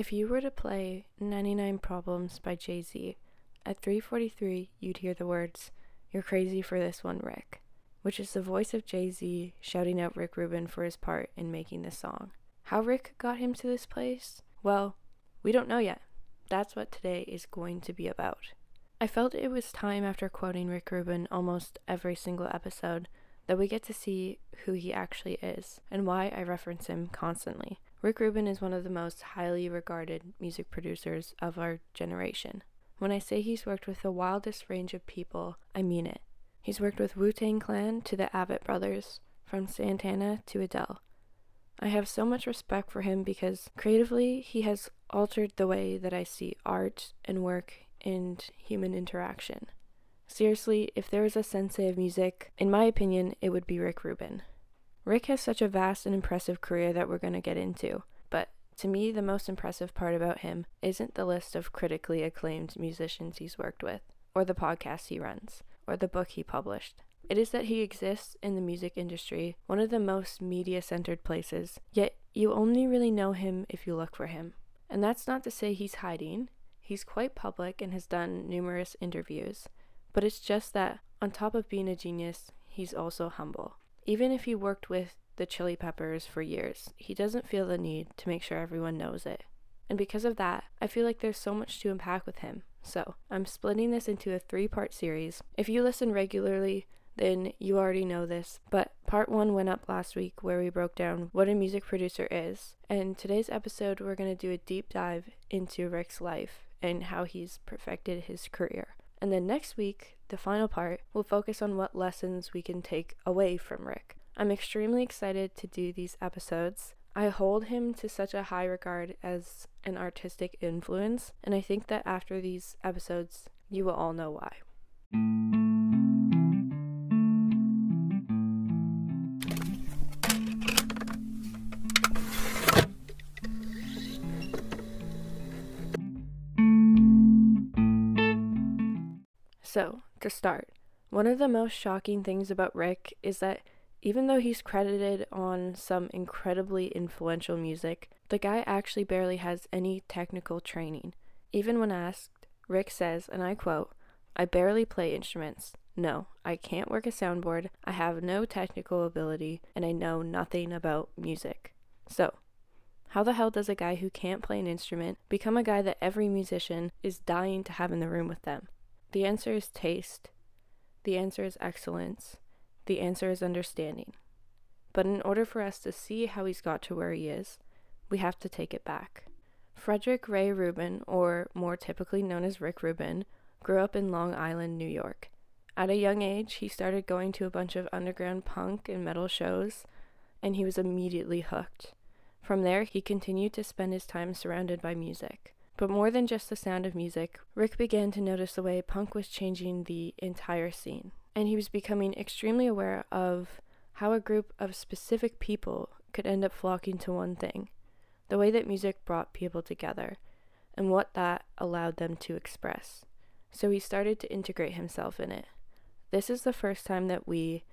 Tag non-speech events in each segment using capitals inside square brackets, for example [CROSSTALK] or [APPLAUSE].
If you were to play 99 Problems by Jay Z, at 3:43 you'd hear the words, "You're crazy for this one, Rick," which is the voice of Jay Z shouting out Rick Rubin for his part in making the song. How Rick got him to this place? Well, we don't know yet. That's what today is going to be about. I felt it was time after quoting Rick Rubin almost every single episode that we get to see who he actually is and why I reference him constantly. Rick Rubin is one of the most highly regarded music producers of our generation. When I say he's worked with the wildest range of people, I mean it. He's worked with Wu Tang Clan to the Avett Brothers, from Santana to Adele. I have so much respect for him because creatively he has altered the way that I see art and work and human interaction. Seriously, if there was a sensei of music, in my opinion, it would be Rick Rubin. Rick has such a vast and impressive career that we're going to get into, but to me, the most impressive part about him isn't the list of critically acclaimed musicians he's worked with, or the podcasts he runs, or the book he published. It is that he exists in the music industry, one of the most media centered places, yet you only really know him if you look for him. And that's not to say he's hiding, he's quite public and has done numerous interviews, but it's just that, on top of being a genius, he's also humble. Even if he worked with the Chili Peppers for years, he doesn't feel the need to make sure everyone knows it. And because of that, I feel like there's so much to unpack with him. So, I'm splitting this into a three part series. If you listen regularly, then you already know this, but part one went up last week where we broke down what a music producer is. And today's episode, we're going to do a deep dive into Rick's life and how he's perfected his career. And then next week, the final part, will focus on what lessons we can take away from Rick. I'm extremely excited to do these episodes. I hold him to such a high regard as an artistic influence, and I think that after these episodes, you will all know why. So, to start, one of the most shocking things about Rick is that even though he's credited on some incredibly influential music, the guy actually barely has any technical training. Even when asked, Rick says, and I quote, I barely play instruments. No, I can't work a soundboard, I have no technical ability, and I know nothing about music. So, how the hell does a guy who can't play an instrument become a guy that every musician is dying to have in the room with them? The answer is taste. The answer is excellence. The answer is understanding. But in order for us to see how he's got to where he is, we have to take it back. Frederick Ray Rubin, or more typically known as Rick Rubin, grew up in Long Island, New York. At a young age, he started going to a bunch of underground punk and metal shows, and he was immediately hooked. From there, he continued to spend his time surrounded by music. But more than just the sound of music, Rick began to notice the way punk was changing the entire scene. And he was becoming extremely aware of how a group of specific people could end up flocking to one thing the way that music brought people together, and what that allowed them to express. So he started to integrate himself in it. This is the first time that we,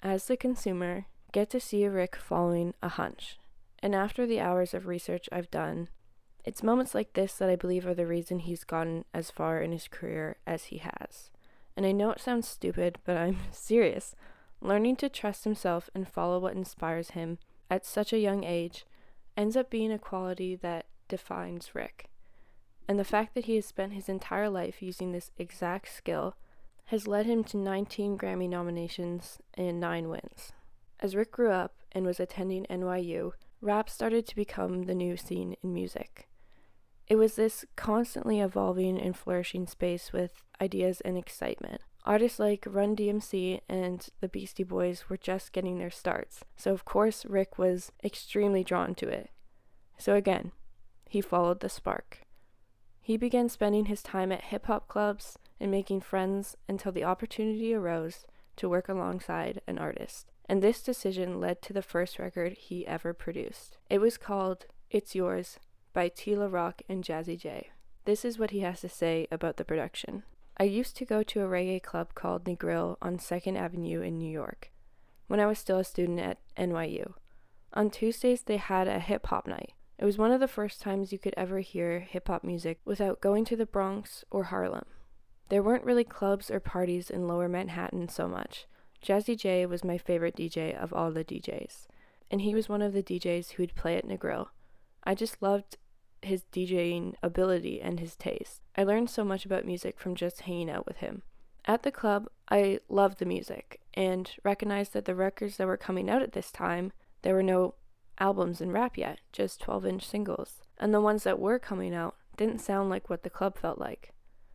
as the consumer, get to see Rick following a hunch. And after the hours of research I've done, it's moments like this that I believe are the reason he's gotten as far in his career as he has. And I know it sounds stupid, but I'm [LAUGHS] serious. Learning to trust himself and follow what inspires him at such a young age ends up being a quality that defines Rick. And the fact that he has spent his entire life using this exact skill has led him to 19 Grammy nominations and 9 wins. As Rick grew up and was attending NYU, rap started to become the new scene in music. It was this constantly evolving and flourishing space with ideas and excitement. Artists like Run DMC and the Beastie Boys were just getting their starts, so of course Rick was extremely drawn to it. So again, he followed the spark. He began spending his time at hip hop clubs and making friends until the opportunity arose to work alongside an artist. And this decision led to the first record he ever produced. It was called It's Yours by T La Rock and Jazzy Jay. This is what he has to say about the production. I used to go to a reggae club called Negril on 2nd Avenue in New York when I was still a student at NYU. On Tuesdays, they had a hip hop night. It was one of the first times you could ever hear hip hop music without going to the Bronx or Harlem. There weren't really clubs or parties in lower Manhattan so much. Jazzy Jay was my favorite DJ of all the DJs, and he was one of the DJs who'd play at Negril. I just loved his DJing ability and his taste. I learned so much about music from just hanging out with him. At the club, I loved the music and recognized that the records that were coming out at this time, there were no albums in rap yet, just 12 inch singles. And the ones that were coming out didn't sound like what the club felt like.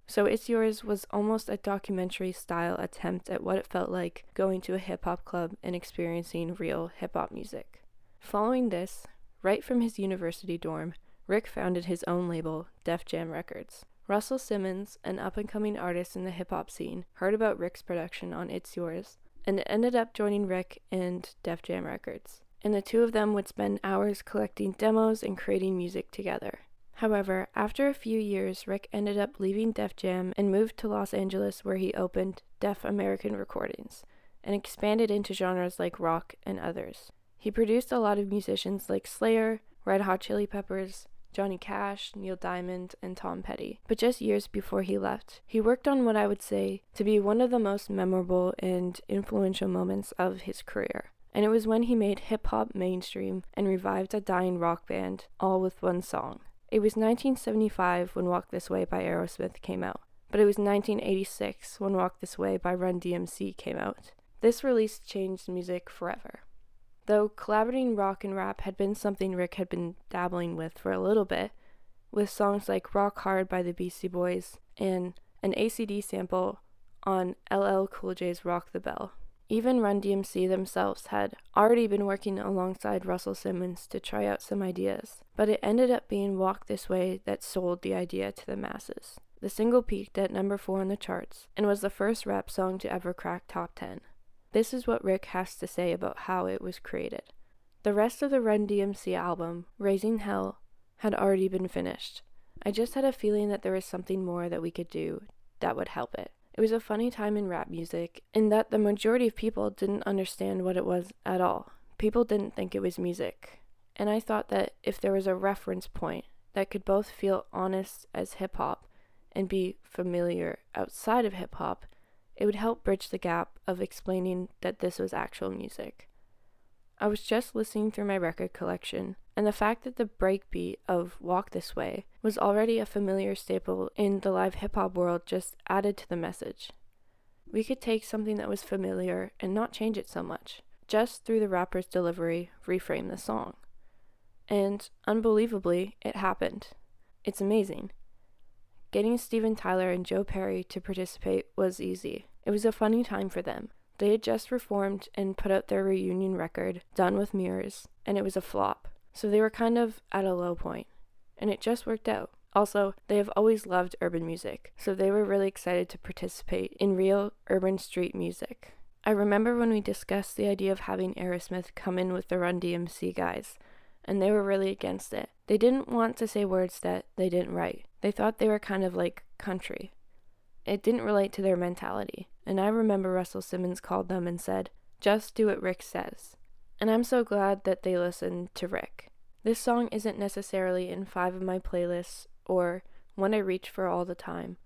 So It's Yours was almost a documentary style attempt at what it felt like going to a hip hop club and experiencing real hip hop music. Following this, right from his university dorm, Rick founded his own label, Def Jam Records. Russell Simmons, an up and coming artist in the hip hop scene, heard about Rick's production on It's Yours and ended up joining Rick and Def Jam Records and the two of them would spend hours collecting demos and creating music together. However, after a few years, Rick ended up leaving Def Jam and moved to Los Angeles where he opened Def American Recordings and expanded into genres like rock and others. He produced a lot of musicians like Slayer, Red Hot Chili Peppers, Johnny Cash, Neil Diamond, and Tom Petty. But just years before he left, he worked on what I would say to be one of the most memorable and influential moments of his career and it was when he made hip hop mainstream and revived a dying rock band, all with one song. It was 1975 when Walk This Way by Aerosmith came out, but it was 1986 when Walk This Way by Run DMC came out. This release changed music forever. Though collaborating rock and rap had been something Rick had been dabbling with for a little bit, with songs like Rock Hard by the Beastie Boys and an AC/DC sample on LL Cool J's Rock the Bell. Even Run DMC themselves had already been working alongside Russell Simmons to try out some ideas, but it ended up being Walk This Way that sold the idea to the masses. The single peaked at number 4 on the charts and was the first rap song to ever crack top 10. This is what Rick has to say about how it was created. The rest of the Run DMC album, Raising Hell, had already been finished. I just had a feeling that there was something more that we could do that would help it. It was a funny time in rap music, in that the majority of people didn't understand what it was at all. People didn't think it was music. And I thought that if there was a reference point that could both feel honest as hip hop and be familiar outside of hip hop, it would help bridge the gap of explaining that this was actual music. I was just listening through my record collection and the fact that the breakbeat of Walk This Way was already a familiar staple in the live hip hop world just added to the message. We could take something that was familiar and not change it so much, just through the rapper's delivery, reframe the song. And unbelievably, it happened. It's amazing. Getting Steven Tyler and Joe Perry to participate was easy. It was a funny time for them. They had just reformed and put out their reunion record, Done with Mirrors, and it was a flop. So they were kind of at a low point, and it just worked out. Also, they have always loved urban music, so they were really excited to participate in real urban street music. I remember when we discussed the idea of having Aerosmith come in with the Run DMC guys, and they were really against it. They didn't want to say words that they didn't write. They thought they were kind of like country. It didn't relate to their mentality, and I remember Russell Simmons called them and said, Just do what Rick says. And I'm so glad that they listened to Rick. This song isn't necessarily in five of my playlists or one I reach for all the time,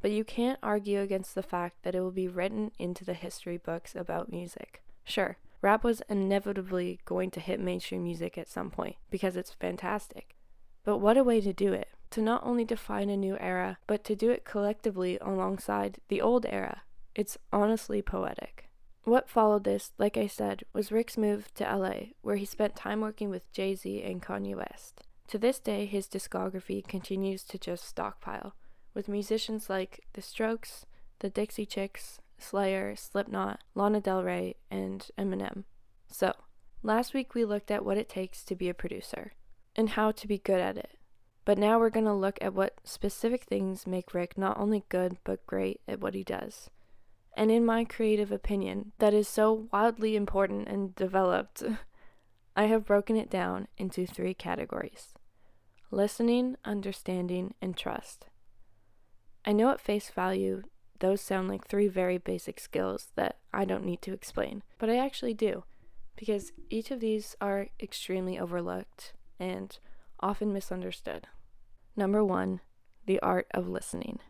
but you can't argue against the fact that it will be written into the history books about music. Sure, rap was inevitably going to hit mainstream music at some point because it's fantastic. But what a way to do it! To not only define a new era, but to do it collectively alongside the old era. It's honestly poetic. What followed this, like I said, was Rick's move to LA, where he spent time working with Jay Z and Kanye West. To this day, his discography continues to just stockpile, with musicians like The Strokes, The Dixie Chicks, Slayer, Slipknot, Lana Del Rey, and Eminem. So, last week we looked at what it takes to be a producer and how to be good at it. But now we're going to look at what specific things make Rick not only good but great at what he does and in my creative opinion, that is so wildly important and developed, [LAUGHS] I have broken it down into three categories listening, understanding, and trust. I know at face value, those sound like three very basic skills that I don't need to explain, but I actually do, because each of these are extremely overlooked and often misunderstood. Number one, the art of listening.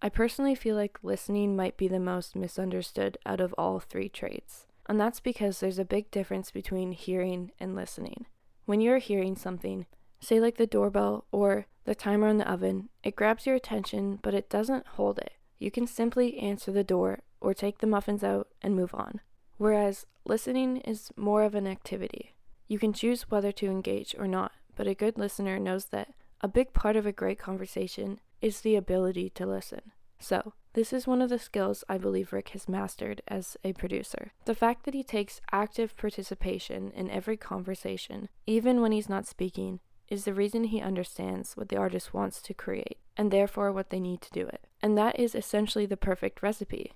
I personally feel like listening might be the most misunderstood out of all three traits, and that's because there's a big difference between hearing and listening. When you're hearing something, say like the doorbell or the timer on the oven, it grabs your attention, but it doesn't hold it. You can simply answer the door or take the muffins out and move on. Whereas listening is more of an activity. You can choose whether to engage or not, but a good listener knows that a big part of a great conversation is the ability to listen. So, this is one of the skills I believe Rick has mastered as a producer. The fact that he takes active participation in every conversation, even when he's not speaking, is the reason he understands what the artist wants to create, and therefore what they need to do it. And that is essentially the perfect recipe.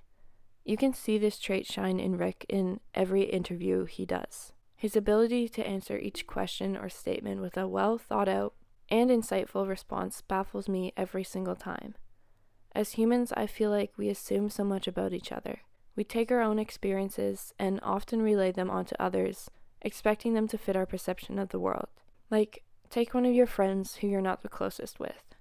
You can see this trait shine in Rick in every interview he does. His ability to answer each question or statement with a well thought out and insightful response baffles me every single time. As humans, I feel like we assume so much about each other. We take our own experiences and often relay them onto others, expecting them to fit our perception of the world. Like, take one of your friends who you're not the closest with.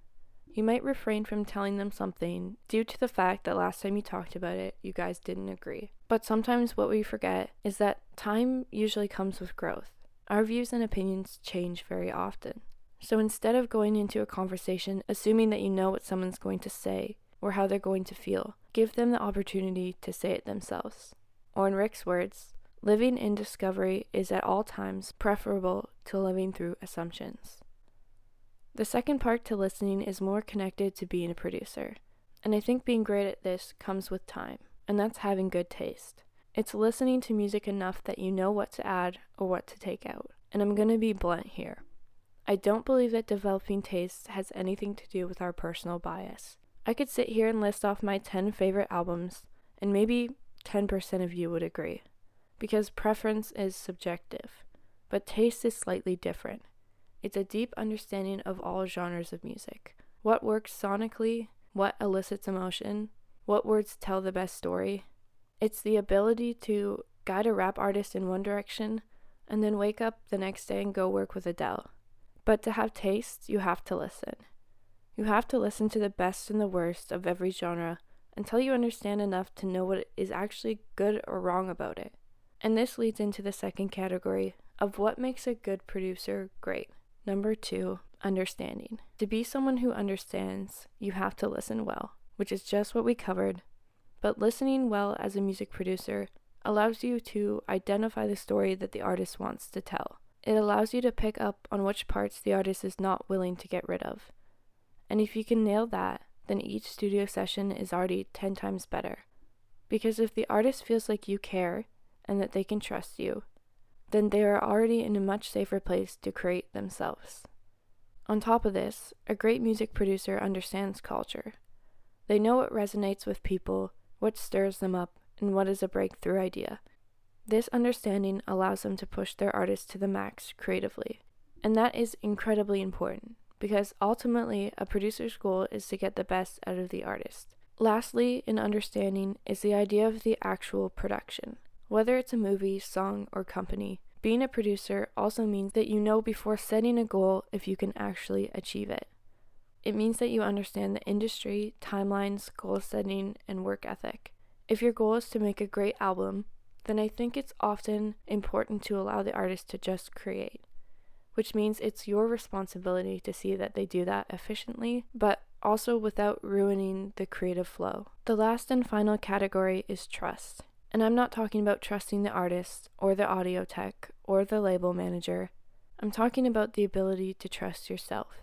You might refrain from telling them something due to the fact that last time you talked about it, you guys didn't agree. But sometimes what we forget is that time usually comes with growth. Our views and opinions change very often. So instead of going into a conversation assuming that you know what someone's going to say or how they're going to feel, give them the opportunity to say it themselves. Or in Rick's words, living in discovery is at all times preferable to living through assumptions. The second part to listening is more connected to being a producer. And I think being great at this comes with time, and that's having good taste. It's listening to music enough that you know what to add or what to take out. And I'm going to be blunt here. I don't believe that developing taste has anything to do with our personal bias. I could sit here and list off my 10 favorite albums, and maybe 10% of you would agree. Because preference is subjective, but taste is slightly different. It's a deep understanding of all genres of music. What works sonically, what elicits emotion, what words tell the best story. It's the ability to guide a rap artist in one direction and then wake up the next day and go work with Adele. But to have taste, you have to listen. You have to listen to the best and the worst of every genre until you understand enough to know what is actually good or wrong about it. And this leads into the second category of what makes a good producer great. Number two, understanding. To be someone who understands, you have to listen well, which is just what we covered. But listening well as a music producer allows you to identify the story that the artist wants to tell. It allows you to pick up on which parts the artist is not willing to get rid of. And if you can nail that, then each studio session is already 10 times better. Because if the artist feels like you care and that they can trust you, then they are already in a much safer place to create themselves. On top of this, a great music producer understands culture. They know what resonates with people, what stirs them up, and what is a breakthrough idea. This understanding allows them to push their artists to the max creatively. And that is incredibly important because ultimately a producer's goal is to get the best out of the artist. Lastly, in understanding is the idea of the actual production. Whether it's a movie, song, or company, being a producer also means that you know before setting a goal if you can actually achieve it. It means that you understand the industry, timelines, goal setting, and work ethic. If your goal is to make a great album, then I think it's often important to allow the artist to just create, which means it's your responsibility to see that they do that efficiently, but also without ruining the creative flow. The last and final category is trust. And I'm not talking about trusting the artist or the audio tech or the label manager. I'm talking about the ability to trust yourself.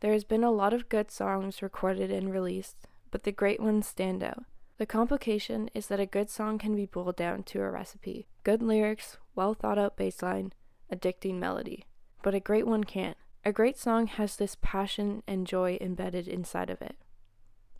There has been a lot of good songs recorded and released, but the great ones stand out. The complication is that a good song can be boiled down to a recipe good lyrics, well thought out bass line, addicting melody. But a great one can't. A great song has this passion and joy embedded inside of it.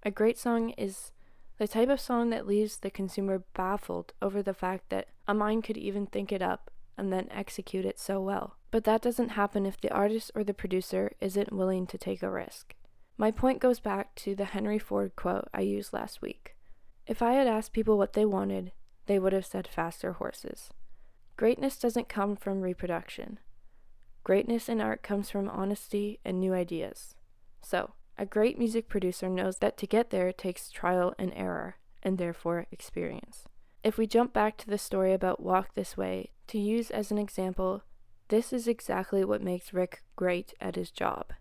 A great song is the type of song that leaves the consumer baffled over the fact that a mind could even think it up and then execute it so well. But that doesn't happen if the artist or the producer isn't willing to take a risk. My point goes back to the Henry Ford quote I used last week. If I had asked people what they wanted, they would have said faster horses. Greatness doesn't come from reproduction. Greatness in art comes from honesty and new ideas. So, a great music producer knows that to get there takes trial and error, and therefore experience. If we jump back to the story about Walk This Way, to use as an example, this is exactly what makes Rick great at his job.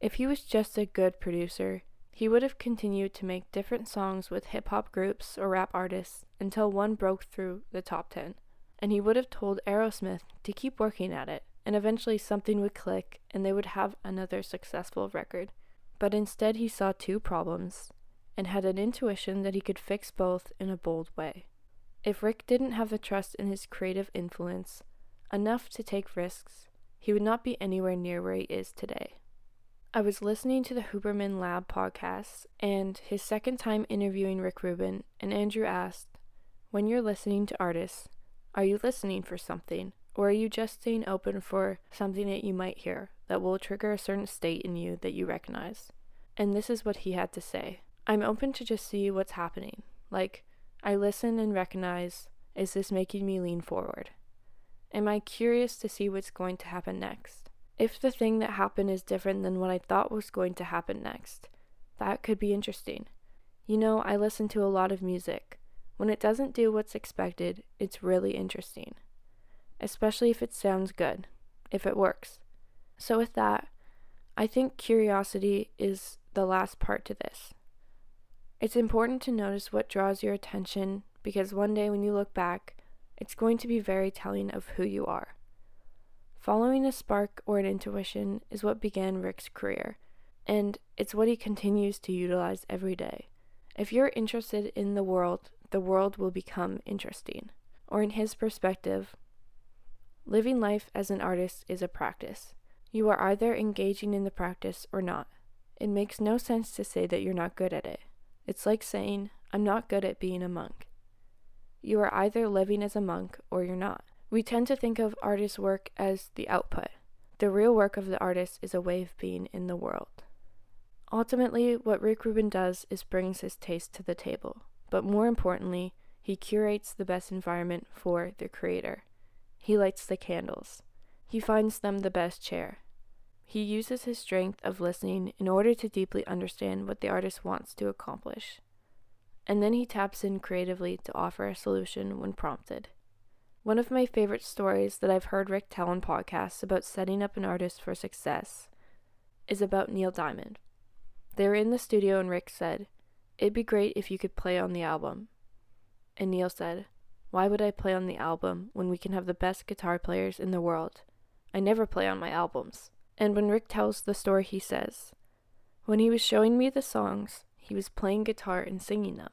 If he was just a good producer, he would have continued to make different songs with hip hop groups or rap artists until one broke through the top 10. And he would have told Aerosmith to keep working at it, and eventually something would click and they would have another successful record. But instead, he saw two problems and had an intuition that he could fix both in a bold way. If Rick didn't have the trust in his creative influence enough to take risks, he would not be anywhere near where he is today. I was listening to the Huberman Lab podcast and his second time interviewing Rick Rubin, and Andrew asked, When you're listening to artists, are you listening for something, or are you just staying open for something that you might hear that will trigger a certain state in you that you recognize? And this is what he had to say I'm open to just see what's happening. Like, I listen and recognize is this making me lean forward? Am I curious to see what's going to happen next? If the thing that happened is different than what I thought was going to happen next, that could be interesting. You know, I listen to a lot of music. When it doesn't do what's expected, it's really interesting. Especially if it sounds good, if it works. So, with that, I think curiosity is the last part to this. It's important to notice what draws your attention because one day when you look back, it's going to be very telling of who you are. Following a spark or an intuition is what began Rick's career, and it's what he continues to utilize every day. If you're interested in the world, the world will become interesting. Or, in his perspective, living life as an artist is a practice. You are either engaging in the practice or not. It makes no sense to say that you're not good at it. It's like saying, I'm not good at being a monk. You are either living as a monk or you're not. We tend to think of artist work as the output. The real work of the artist is a way of being in the world. Ultimately, what Rick Rubin does is brings his taste to the table, but more importantly, he curates the best environment for the creator. He lights the candles. He finds them the best chair. He uses his strength of listening in order to deeply understand what the artist wants to accomplish. And then he taps in creatively to offer a solution when prompted. One of my favorite stories that I've heard Rick tell on podcasts about setting up an artist for success is about Neil Diamond. They were in the studio and Rick said, It'd be great if you could play on the album. And Neil said, Why would I play on the album when we can have the best guitar players in the world? I never play on my albums. And when Rick tells the story, he says, When he was showing me the songs, he was playing guitar and singing them.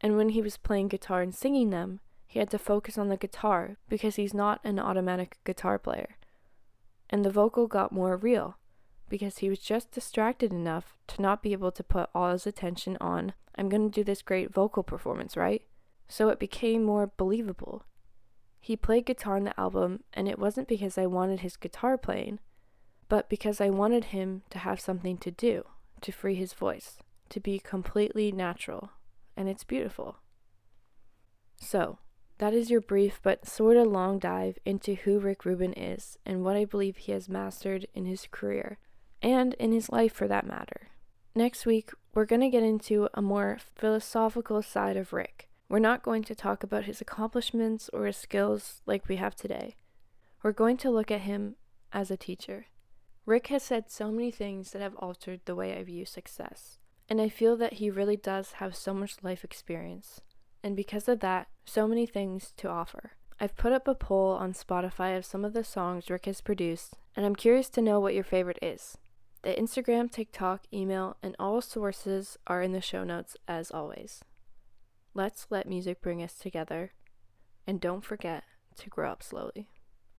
And when he was playing guitar and singing them, he had to focus on the guitar because he's not an automatic guitar player. And the vocal got more real because he was just distracted enough to not be able to put all his attention on, I'm going to do this great vocal performance, right? So it became more believable. He played guitar on the album, and it wasn't because I wanted his guitar playing but because I wanted him to have something to do, to free his voice, to be completely natural, and it's beautiful. So, that is your brief but sort of long dive into who Rick Rubin is and what I believe he has mastered in his career, and in his life for that matter. Next week, we're going to get into a more philosophical side of Rick. We're not going to talk about his accomplishments or his skills like we have today. We're going to look at him as a teacher. Rick has said so many things that have altered the way I view success, and I feel that he really does have so much life experience, and because of that, so many things to offer. I've put up a poll on Spotify of some of the songs Rick has produced, and I'm curious to know what your favorite is. The Instagram, TikTok, email, and all sources are in the show notes as always. Let's let music bring us together, and don't forget to grow up slowly.